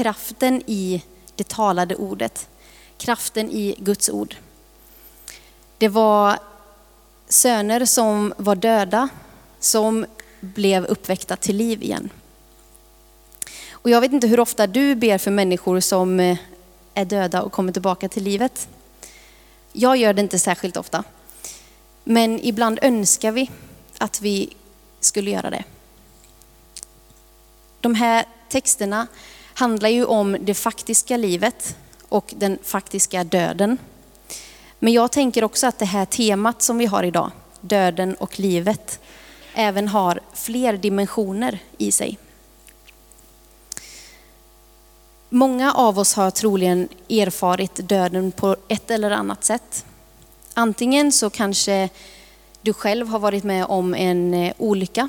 kraften i det talade ordet, kraften i Guds ord. Det var söner som var döda som blev uppväckta till liv igen. Och jag vet inte hur ofta du ber för människor som eh, är döda och kommer tillbaka till livet. Jag gör det inte särskilt ofta. Men ibland önskar vi att vi skulle göra det. De här texterna handlar ju om det faktiska livet och den faktiska döden. Men jag tänker också att det här temat som vi har idag, döden och livet, även har fler dimensioner i sig. Många av oss har troligen erfarit döden på ett eller annat sätt. Antingen så kanske du själv har varit med om en eh, olycka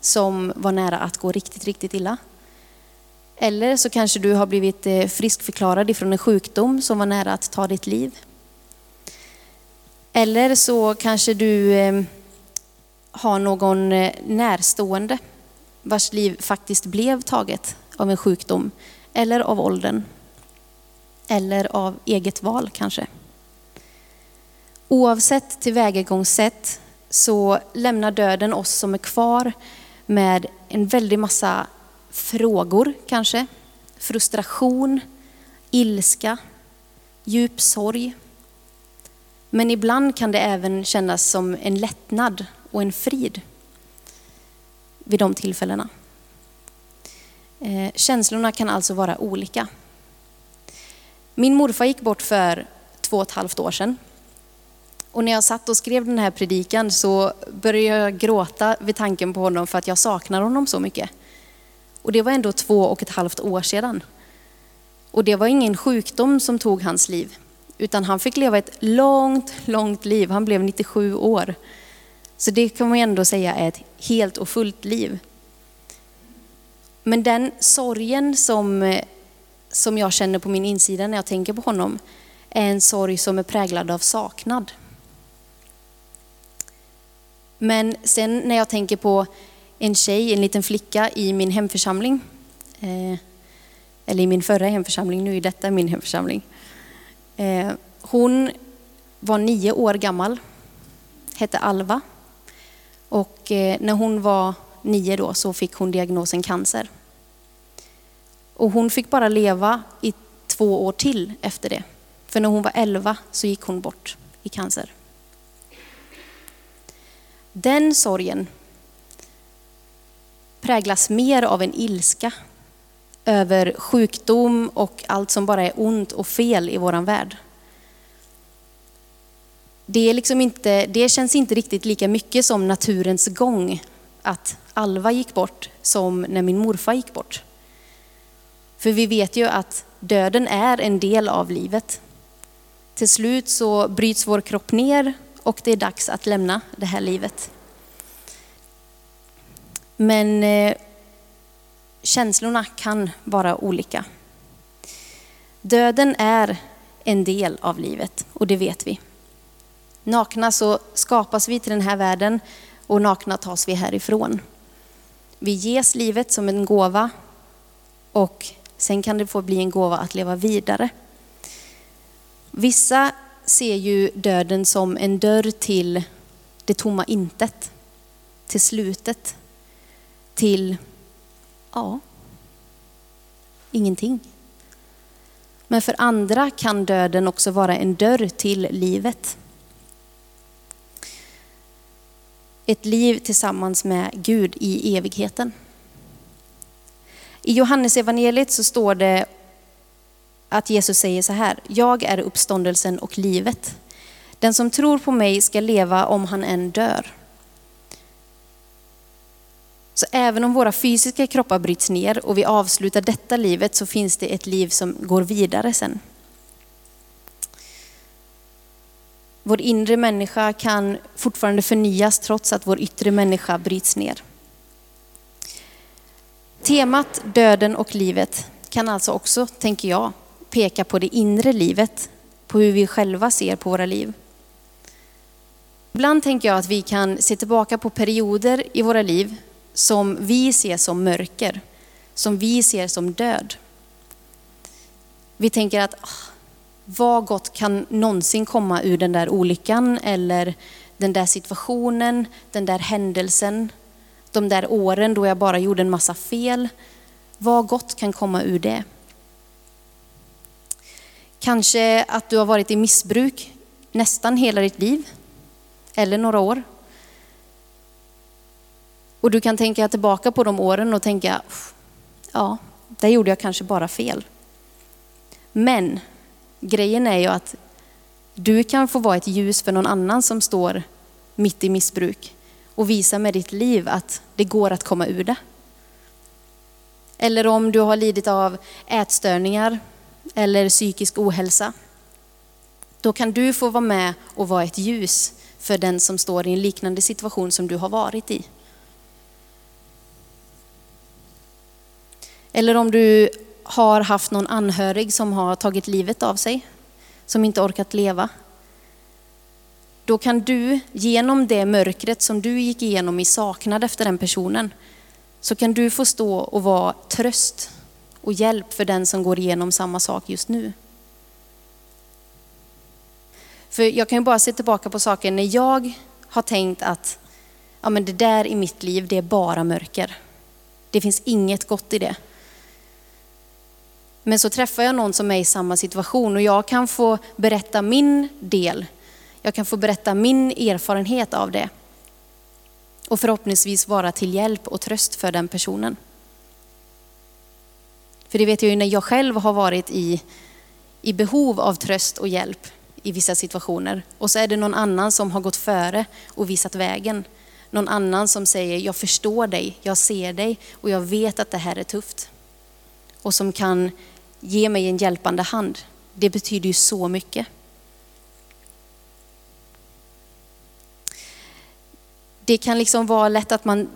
som var nära att gå riktigt, riktigt illa. Eller så kanske du har blivit eh, friskförklarad ifrån en sjukdom som var nära att ta ditt liv. Eller så kanske du eh, har någon eh, närstående vars liv faktiskt blev taget av en sjukdom eller av åldern. Eller av eget val kanske. Oavsett tillvägagångssätt så lämnar döden oss som är kvar med en väldig massa frågor kanske. Frustration, ilska, djup sorg. Men ibland kan det även kännas som en lättnad och en frid vid de tillfällena. Eh, känslorna kan alltså vara olika. Min morfar gick bort för två och ett halvt år sedan. Och när jag satt och skrev den här predikan så började jag gråta vid tanken på honom för att jag saknar honom så mycket. Och det var ändå två och ett halvt år sedan. Och det var ingen sjukdom som tog hans liv, utan han fick leva ett långt, långt liv. Han blev 97 år. Så det kan man ändå säga är ett helt och fullt liv. Men den sorgen som, eh, som jag känner på min insida när jag tänker på honom är en sorg som är präglad av saknad. Men sen när jag tänker på en tjej, en liten flicka i min hemförsamling, eh, eller i min förra hemförsamling, nu är detta min hemförsamling. Eh, hon var nio år gammal, hette Alva. Och eh, när hon var nio då så fick hon diagnosen cancer. Och hon fick bara leva i två år till efter det. För när hon var elva så gick hon bort i cancer. Den sorgen präglas mer av en ilska över sjukdom och allt som bara är ont och fel i våran värld. Det, är liksom inte, det känns inte riktigt lika mycket som naturens gång att Alva gick bort som när min morfar gick bort. För vi vet ju att döden är en del av livet. Till slut så bryts vår kropp ner och det är dags att lämna det här livet. Men eh, känslorna kan vara olika. Döden är en del av livet och det vet vi. Nakna så skapas vi till den här världen och nakna tas vi härifrån. Vi ges livet som en gåva och sen kan det få bli en gåva att leva vidare. Vissa ser ju döden som en dörr till det tomma intet, till slutet, till, ja, ingenting. Men för andra kan döden också vara en dörr till livet. Ett liv tillsammans med Gud i evigheten. I Johannesevangeliet så står det att Jesus säger så här, jag är uppståndelsen och livet. Den som tror på mig ska leva om han än dör. Så även om våra fysiska kroppar bryts ner och vi avslutar detta livet så finns det ett liv som går vidare sen. Vår inre människa kan fortfarande förnyas trots att vår yttre människa bryts ner. Temat döden och livet kan alltså också, tänker jag, peka på det inre livet, på hur vi själva ser på våra liv. Ibland tänker jag att vi kan se tillbaka på perioder i våra liv som vi ser som mörker, som vi ser som död. Vi tänker att ah, vad gott kan någonsin komma ur den där olyckan eller den där situationen, den där händelsen, de där åren då jag bara gjorde en massa fel. Vad gott kan komma ur det? Kanske att du har varit i missbruk nästan hela ditt liv, eller några år. Och du kan tänka tillbaka på de åren och tänka, ja, där gjorde jag kanske bara fel. Men grejen är ju att du kan få vara ett ljus för någon annan som står mitt i missbruk och visa med ditt liv att det går att komma ur det. Eller om du har lidit av ätstörningar eller psykisk ohälsa. Då kan du få vara med och vara ett ljus för den som står i en liknande situation som du har varit i. Eller om du har haft någon anhörig som har tagit livet av sig, som inte orkat leva. Då kan du genom det mörkret som du gick igenom i saknad efter den personen, så kan du få stå och vara tröst och hjälp för den som går igenom samma sak just nu. För jag kan ju bara se tillbaka på saker när jag har tänkt att ja, men det där i mitt liv, det är bara mörker. Det finns inget gott i det. Men så träffar jag någon som är i samma situation och jag kan få berätta min del. Jag kan få berätta min erfarenhet av det. Och förhoppningsvis vara till hjälp och tröst för den personen. För det vet jag ju när jag själv har varit i, i behov av tröst och hjälp i vissa situationer. Och så är det någon annan som har gått före och visat vägen. Någon annan som säger, jag förstår dig, jag ser dig och jag vet att det här är tufft. Och som kan ge mig en hjälpande hand. Det betyder ju så mycket. Det kan liksom vara lätt att man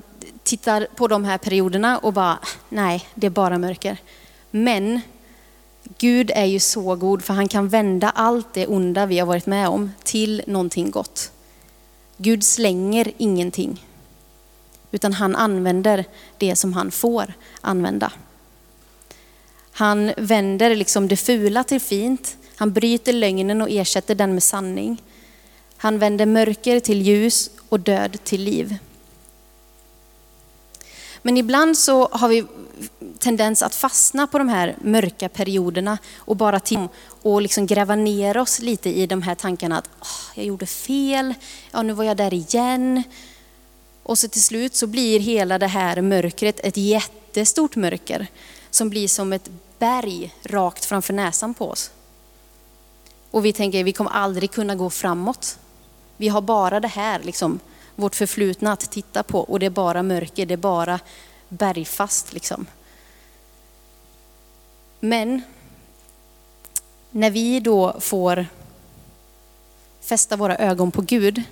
tittar på de här perioderna och bara, nej, det är bara mörker. Men Gud är ju så god för han kan vända allt det onda vi har varit med om till någonting gott. Gud slänger ingenting, utan han använder det som han får använda. Han vänder liksom det fula till fint. Han bryter lögnen och ersätter den med sanning. Han vänder mörker till ljus och död till liv. Men ibland så har vi tendens att fastna på de här mörka perioderna och bara till och liksom gräva ner oss lite i de här tankarna att oh, jag gjorde fel, ja nu var jag där igen. Och så till slut så blir hela det här mörkret ett jättestort mörker som blir som ett berg rakt framför näsan på oss. Och vi tänker vi kommer aldrig kunna gå framåt. Vi har bara det här, liksom, vårt förflutna att titta på och det är bara mörker, det är bara bergfast. Liksom. Men när vi då får fästa våra ögon på Gud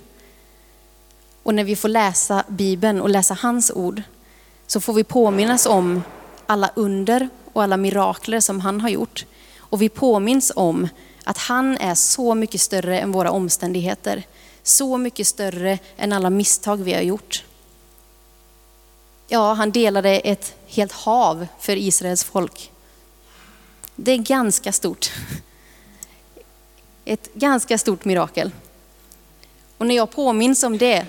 och när vi får läsa Bibeln och läsa hans ord så får vi påminnas om alla under och alla mirakler som han har gjort. Och vi påminns om att han är så mycket större än våra omständigheter. Så mycket större än alla misstag vi har gjort. Ja, han delade ett helt hav för Israels folk. Det är ganska stort. Ett ganska stort mirakel. Och när jag påminns om det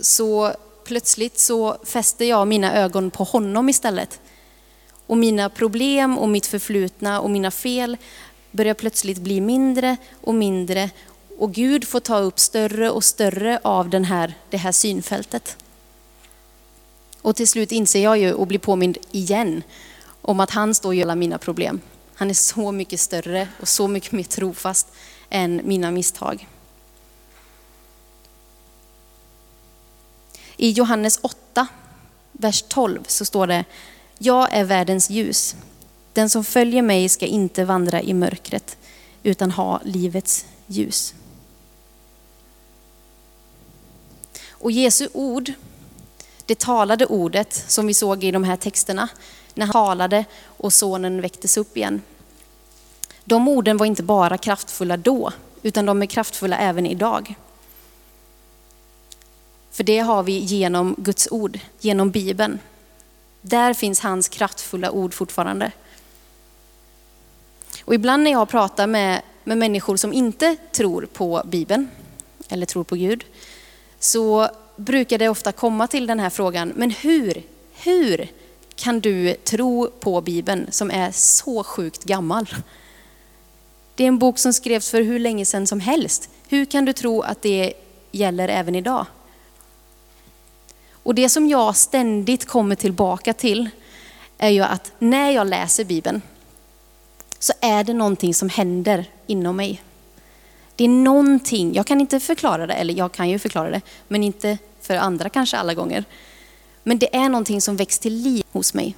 så plötsligt så fäster jag mina ögon på honom istället. Och mina problem och mitt förflutna och mina fel börjar plötsligt bli mindre och mindre. Och Gud får ta upp större och större av den här, det här synfältet. Och till slut inser jag ju och blir påmind igen om att han står i alla mina problem. Han är så mycket större och så mycket mer trofast än mina misstag. I Johannes 8, vers 12 så står det jag är världens ljus. Den som följer mig ska inte vandra i mörkret utan ha livets ljus. Och Jesu ord, det talade ordet som vi såg i de här texterna, när han talade och sonen väcktes upp igen. De orden var inte bara kraftfulla då, utan de är kraftfulla även idag. För det har vi genom Guds ord, genom Bibeln. Där finns hans kraftfulla ord fortfarande. Och ibland när jag pratar med, med människor som inte tror på Bibeln eller tror på Gud, så brukar det ofta komma till den här frågan, men hur, hur kan du tro på Bibeln som är så sjukt gammal? Det är en bok som skrevs för hur länge sedan som helst. Hur kan du tro att det gäller även idag? Och det som jag ständigt kommer tillbaka till är ju att när jag läser Bibeln så är det någonting som händer inom mig. Det är någonting, jag kan inte förklara det, eller jag kan ju förklara det, men inte för andra kanske alla gånger. Men det är någonting som väcks till liv hos mig.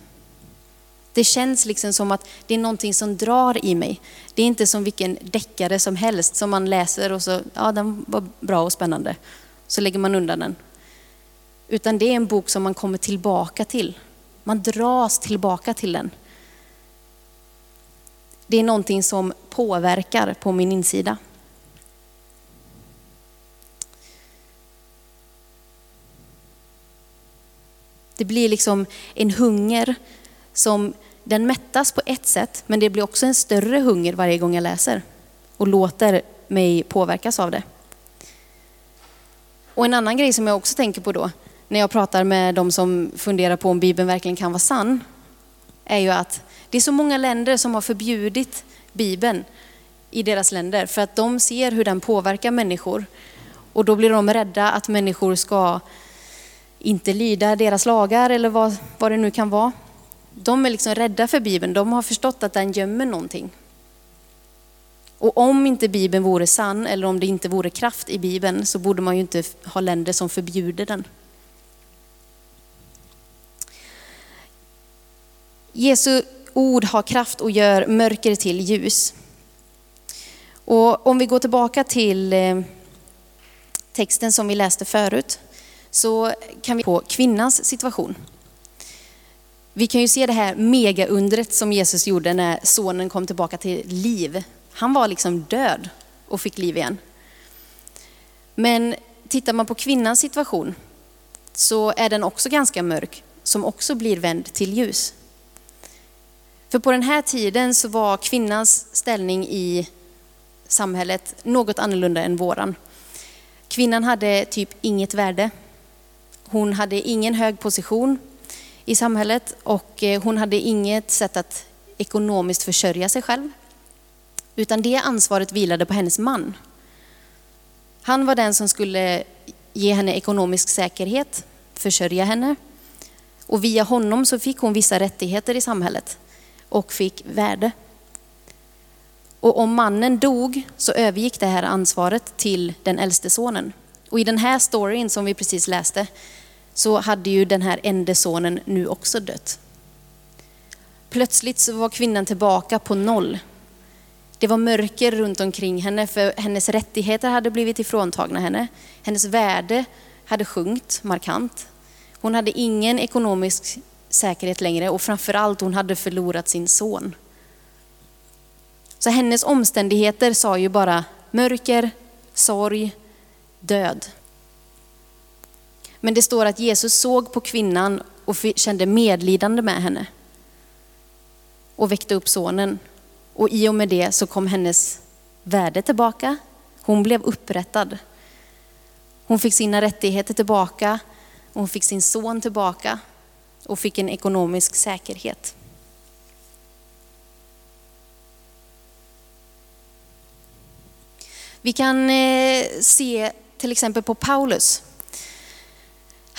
Det känns liksom som att det är någonting som drar i mig. Det är inte som vilken deckare som helst som man läser och så, ja den var bra och spännande. Så lägger man undan den. Utan det är en bok som man kommer tillbaka till. Man dras tillbaka till den. Det är någonting som påverkar på min insida. Det blir liksom en hunger som den mättas på ett sätt, men det blir också en större hunger varje gång jag läser och låter mig påverkas av det. Och en annan grej som jag också tänker på då, när jag pratar med de som funderar på om Bibeln verkligen kan vara sann, är ju att det är så många länder som har förbjudit Bibeln i deras länder för att de ser hur den påverkar människor. Och då blir de rädda att människor ska inte lyda deras lagar eller vad, vad det nu kan vara. De är liksom rädda för Bibeln, de har förstått att den gömmer någonting. Och om inte Bibeln vore sann eller om det inte vore kraft i Bibeln så borde man ju inte ha länder som förbjuder den. Jesu ord har kraft och gör mörker till ljus. Och om vi går tillbaka till eh, texten som vi läste förut så kan vi på kvinnans situation. Vi kan ju se det här megaundret som Jesus gjorde när sonen kom tillbaka till liv. Han var liksom död och fick liv igen. Men tittar man på kvinnans situation så är den också ganska mörk, som också blir vänd till ljus. För på den här tiden så var kvinnans ställning i samhället något annorlunda än våran. Kvinnan hade typ inget värde. Hon hade ingen hög position i samhället och eh, hon hade inget sätt att ekonomiskt försörja sig själv. Utan det ansvaret vilade på hennes man. Han var den som skulle ge henne ekonomisk säkerhet, försörja henne. Och via honom så fick hon vissa rättigheter i samhället och fick värde. Och om mannen dog så övergick det här ansvaret till den äldste sonen. Och i den här storyn som vi precis läste så hade ju den här enda sonen nu också dött. Plötsligt så var kvinnan tillbaka på noll. Det var mörker runt omkring henne för hennes rättigheter hade blivit ifråntagna henne. Hennes värde hade sjunkit markant. Hon hade ingen ekonomisk säkerhet längre och framförallt hon hade förlorat sin son. Så hennes omständigheter sa ju bara mörker, sorg, död. Men det står att Jesus såg på kvinnan och kände medlidande med henne. Och väckte upp sonen. Och i och med det så kom hennes värde tillbaka. Hon blev upprättad. Hon fick sina rättigheter tillbaka. Och hon fick sin son tillbaka. Och fick en ekonomisk säkerhet. Vi kan eh, se till exempel på Paulus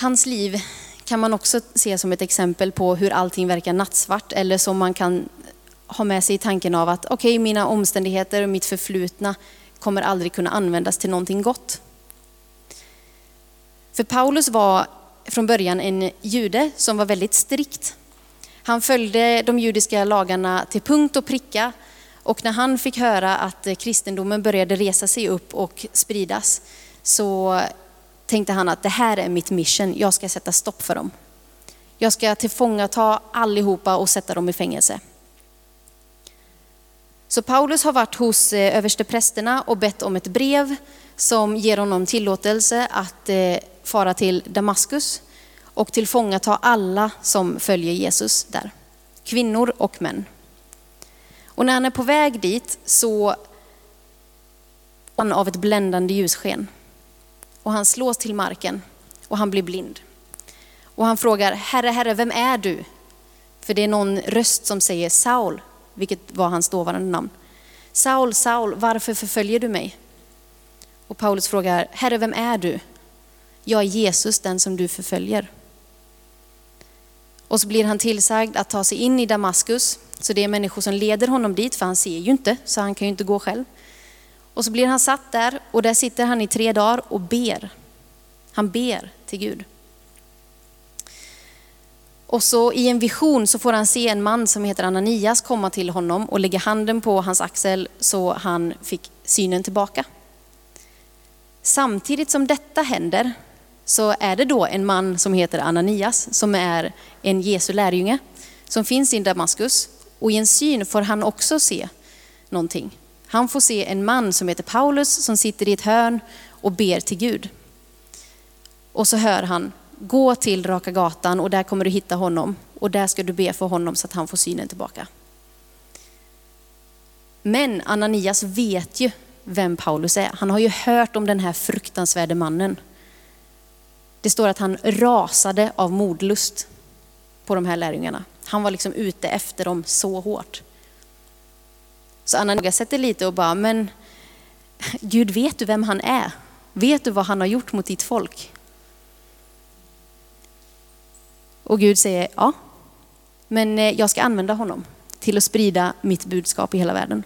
Hans liv kan man också se som ett exempel på hur allting verkar nattsvart eller som man kan ha med sig i tanken av att okej, okay, mina omständigheter och mitt förflutna kommer aldrig kunna användas till någonting gott. För Paulus var från början en jude som var väldigt strikt. Han följde de judiska lagarna till punkt och pricka och när han fick höra att kristendomen började resa sig upp och spridas så tänkte han att det här är mitt mission, jag ska sätta stopp för dem. Jag ska tillfångata allihopa och sätta dem i fängelse. Så Paulus har varit hos eh, översteprästerna och bett om ett brev som ger honom tillåtelse att eh, fara till Damaskus och tillfångata alla som följer Jesus där. Kvinnor och män. Och när han är på väg dit så han av ett bländande ljussken. Och han slås till marken och han blir blind. Och han frågar, Herre, Herre, vem är du? För det är någon röst som säger Saul, vilket var hans dåvarande namn. Saul, Saul, varför förföljer du mig? Och Paulus frågar, Herre, vem är du? Jag är Jesus, den som du förföljer. Och så blir han tillsagd att ta sig in i Damaskus. Så det är människor som leder honom dit, för han ser ju inte, så han kan ju inte gå själv. Och så blir han satt där och där sitter han i tre dagar och ber. Han ber till Gud. Och så i en vision så får han se en man som heter Ananias komma till honom och lägga handen på hans axel så han fick synen tillbaka. Samtidigt som detta händer så är det då en man som heter Ananias som är en Jesu lärjunge som finns i Damaskus och i en syn får han också se någonting. Han får se en man som heter Paulus som sitter i ett hörn och ber till Gud. Och så hör han, gå till Raka gatan och där kommer du hitta honom och där ska du be för honom så att han får synen tillbaka. Men Ananias vet ju vem Paulus är. Han har ju hört om den här fruktansvärde mannen. Det står att han rasade av modlust på de här lärjungarna. Han var liksom ute efter dem så hårt. Så Anna sätter lite och bara, men Gud vet du vem han är? Vet du vad han har gjort mot ditt folk? Och Gud säger, ja, men eh, jag ska använda honom till att sprida mitt budskap i hela världen.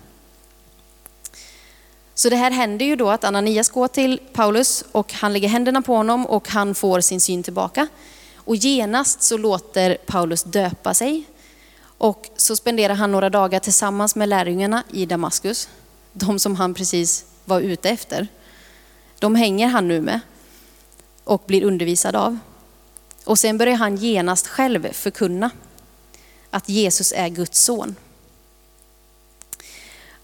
Så det här händer ju då att Ananias går till Paulus och han lägger händerna på honom och han får sin syn tillbaka. Och genast så låter Paulus döpa sig och så spenderar han några dagar tillsammans med lärjungarna i Damaskus. De som han precis var ute efter. De hänger han nu med och blir undervisad av. Och sen börjar han genast själv förkunna att Jesus är Guds son.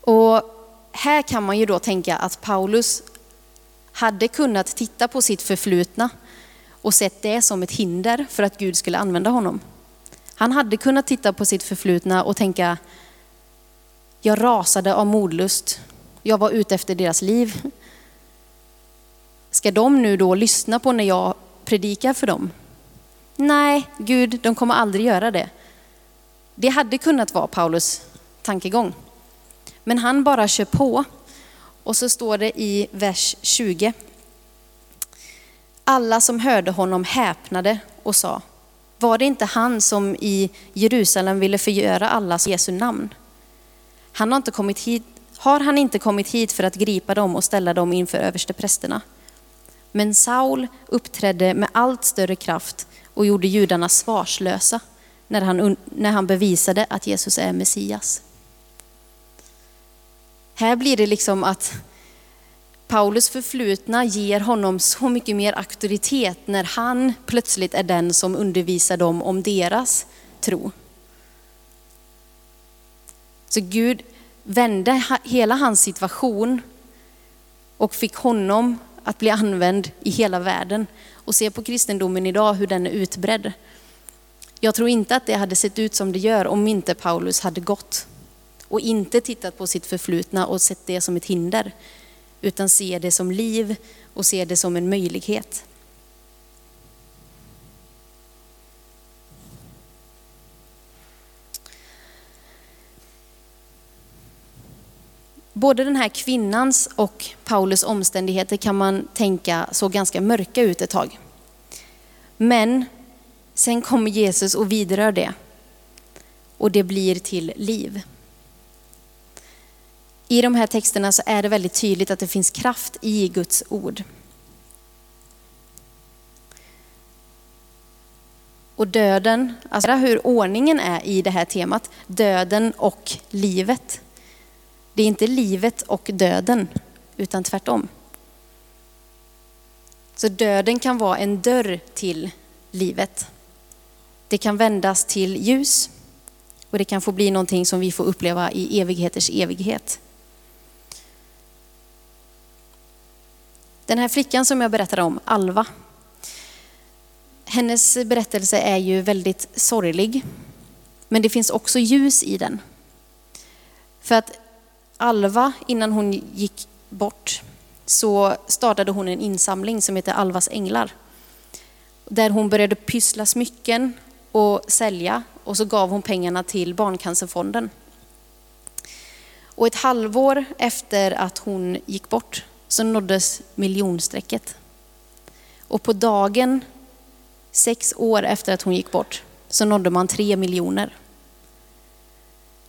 Och här kan man ju då tänka att Paulus hade kunnat titta på sitt förflutna och sett det som ett hinder för att Gud skulle använda honom. Han hade kunnat titta på sitt förflutna och tänka, jag rasade av modlust, jag var ute efter deras liv. Ska de nu då lyssna på när jag predikar för dem? Nej, Gud, de kommer aldrig göra det. Det hade kunnat vara Paulus tankegång. Men han bara kör på. Och så står det i vers 20. Alla som hörde honom häpnade och sa, var det inte han som i Jerusalem ville förgöra allas Jesu namn? Han har, inte kommit hit, har han inte kommit hit för att gripa dem och ställa dem inför översteprästerna? Men Saul uppträdde med allt större kraft och gjorde judarna svarslösa när han, när han bevisade att Jesus är Messias. Här blir det liksom att Paulus förflutna ger honom så mycket mer auktoritet när han plötsligt är den som undervisar dem om deras tro. Så Gud vände hela hans situation och fick honom att bli använd i hela världen. Och se på kristendomen idag, hur den är utbredd. Jag tror inte att det hade sett ut som det gör om inte Paulus hade gått och inte tittat på sitt förflutna och sett det som ett hinder, utan ser det som liv och ser det som en möjlighet. Både den här kvinnans och Paulus omständigheter kan man tänka såg ganska mörka ut ett tag. Men sen kommer Jesus och vidrör det. Och det blir till liv. I de här texterna så är det väldigt tydligt att det finns kraft i Guds ord. Och döden, alltså hur ordningen är i det här temat, döden och livet. Det är inte livet och döden, utan tvärtom. Så döden kan vara en dörr till livet. Det kan vändas till ljus och det kan få bli någonting som vi får uppleva i evigheters evighet. Den här flickan som jag berättade om, Alva, hennes berättelse är ju väldigt sorglig. Men det finns också ljus i den. För att Alva, innan hon gick bort, så startade hon en insamling som heter Alvas änglar. Där hon började pyssla smycken och sälja och så gav hon pengarna till Barncancerfonden. Och ett halvår efter att hon gick bort så nåddes miljonstrecket. Och på dagen, sex år efter att hon gick bort, så nådde man tre miljoner.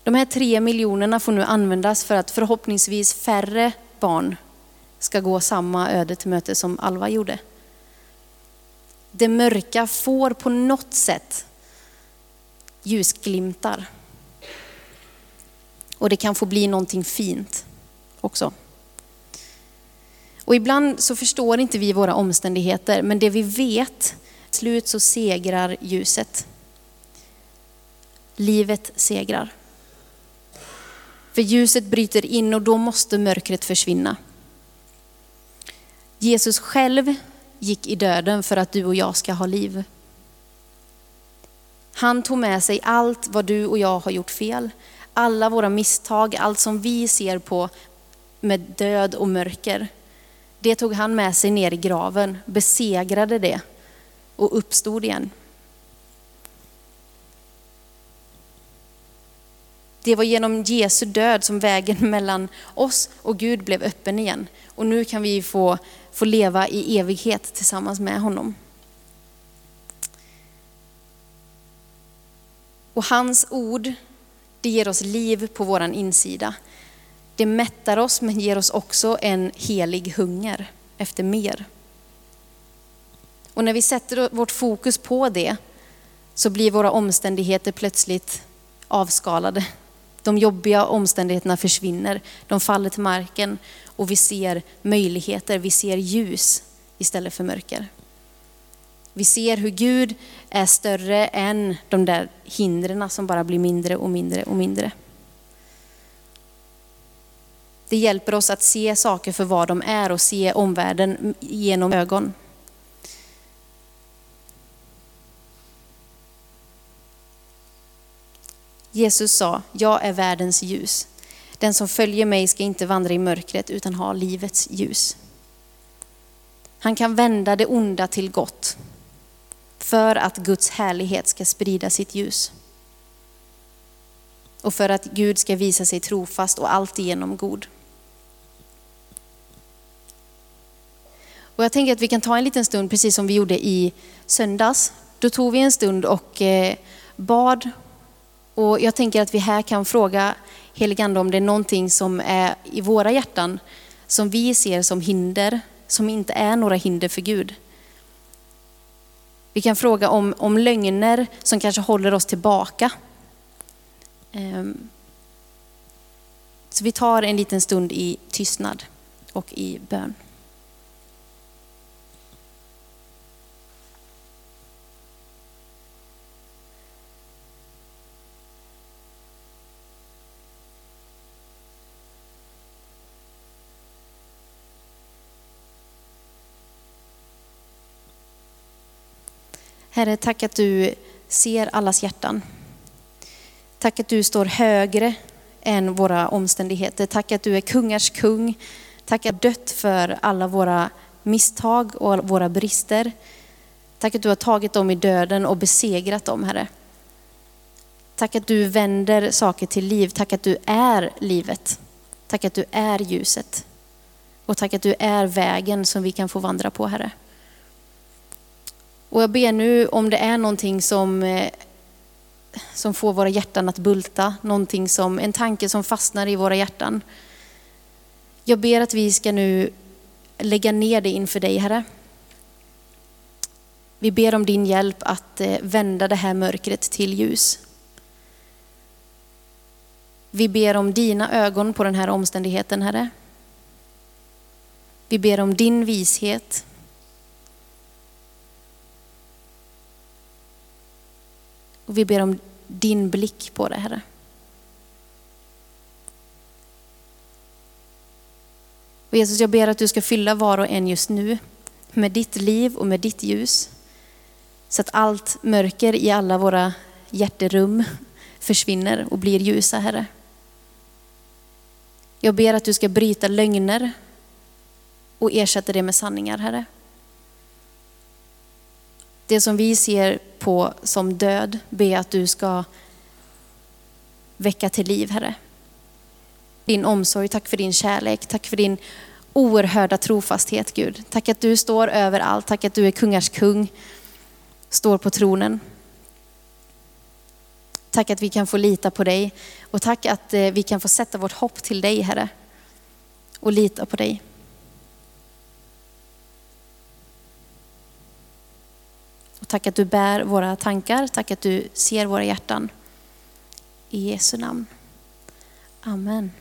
De här tre miljonerna får nu användas för att förhoppningsvis färre barn ska gå samma öde till möte som Alva gjorde. Det mörka får på något sätt ljusglimtar. Och det kan få bli någonting fint också. Och ibland så förstår inte vi våra omständigheter, men det vi vet, slut så segrar ljuset. Livet segrar. För ljuset bryter in och då måste mörkret försvinna. Jesus själv gick i döden för att du och jag ska ha liv. Han tog med sig allt vad du och jag har gjort fel. Alla våra misstag, allt som vi ser på med död och mörker. Det tog han med sig ner i graven, besegrade det och uppstod igen. Det var genom Jesu död som vägen mellan oss och Gud blev öppen igen. Och nu kan vi få, få leva i evighet tillsammans med honom. Och hans ord, det ger oss liv på vår insida. Det mättar oss men ger oss också en helig hunger efter mer. Och när vi sätter vårt fokus på det så blir våra omständigheter plötsligt avskalade. De jobbiga omständigheterna försvinner, de faller till marken och vi ser möjligheter, vi ser ljus istället för mörker. Vi ser hur Gud är större än de där hindren som bara blir mindre och mindre och mindre. Det hjälper oss att se saker för vad de är och se omvärlden genom ögon. Jesus sa, jag är världens ljus. Den som följer mig ska inte vandra i mörkret utan ha livets ljus. Han kan vända det onda till gott för att Guds härlighet ska sprida sitt ljus. Och för att Gud ska visa sig trofast och alltigenom god. Och jag tänker att vi kan ta en liten stund, precis som vi gjorde i söndags. Då tog vi en stund och eh, bad. Och jag tänker att vi här kan fråga heligande om det är någonting som är i våra hjärtan som vi ser som hinder, som inte är några hinder för Gud. Vi kan fråga om, om lögner som kanske håller oss tillbaka. Ehm, så vi tar en liten stund i tystnad och i bön. Herre, tack att du ser allas hjärtan. Tack att du står högre än våra omständigheter. Tack att du är kungars kung. Tack att du har dött för alla våra misstag och våra brister. Tack att du har tagit dem i döden och besegrat dem, Herre. Tack att du vänder saker till liv. Tack att du är livet. Tack att du är ljuset. Och tack att du är vägen som vi kan få vandra på, Herre. Och jag ber nu om det är någonting som, eh, som får våra hjärtan att bulta, någonting som, en tanke som fastnar i våra hjärtan. Jag ber att vi ska nu lägga ner det inför dig, Herre. Vi ber om din hjälp att eh, vända det här mörkret till ljus. Vi ber om dina ögon på den här omständigheten, Herre. Vi ber om din vishet. Och vi ber om din blick på det, Herre. Och Jesus, jag ber att du ska fylla var och en just nu med ditt liv och med ditt ljus. Så att allt mörker i alla våra hjärterum försvinner och blir ljusa, Herre. Jag ber att du ska bryta lögner och ersätta det med sanningar, Herre. Det som vi ser på som död, ber att du ska väcka till liv, Herre. Din omsorg, tack för din kärlek, tack för din oerhörda trofasthet, Gud. Tack att du står över allt, tack att du är kungars kung, står på tronen. Tack att vi kan få lita på dig och tack att eh, vi kan få sätta vårt hopp till dig, Herre, och lita på dig. Tack att du bär våra tankar, tack att du ser våra hjärtan. I Jesu namn. Amen.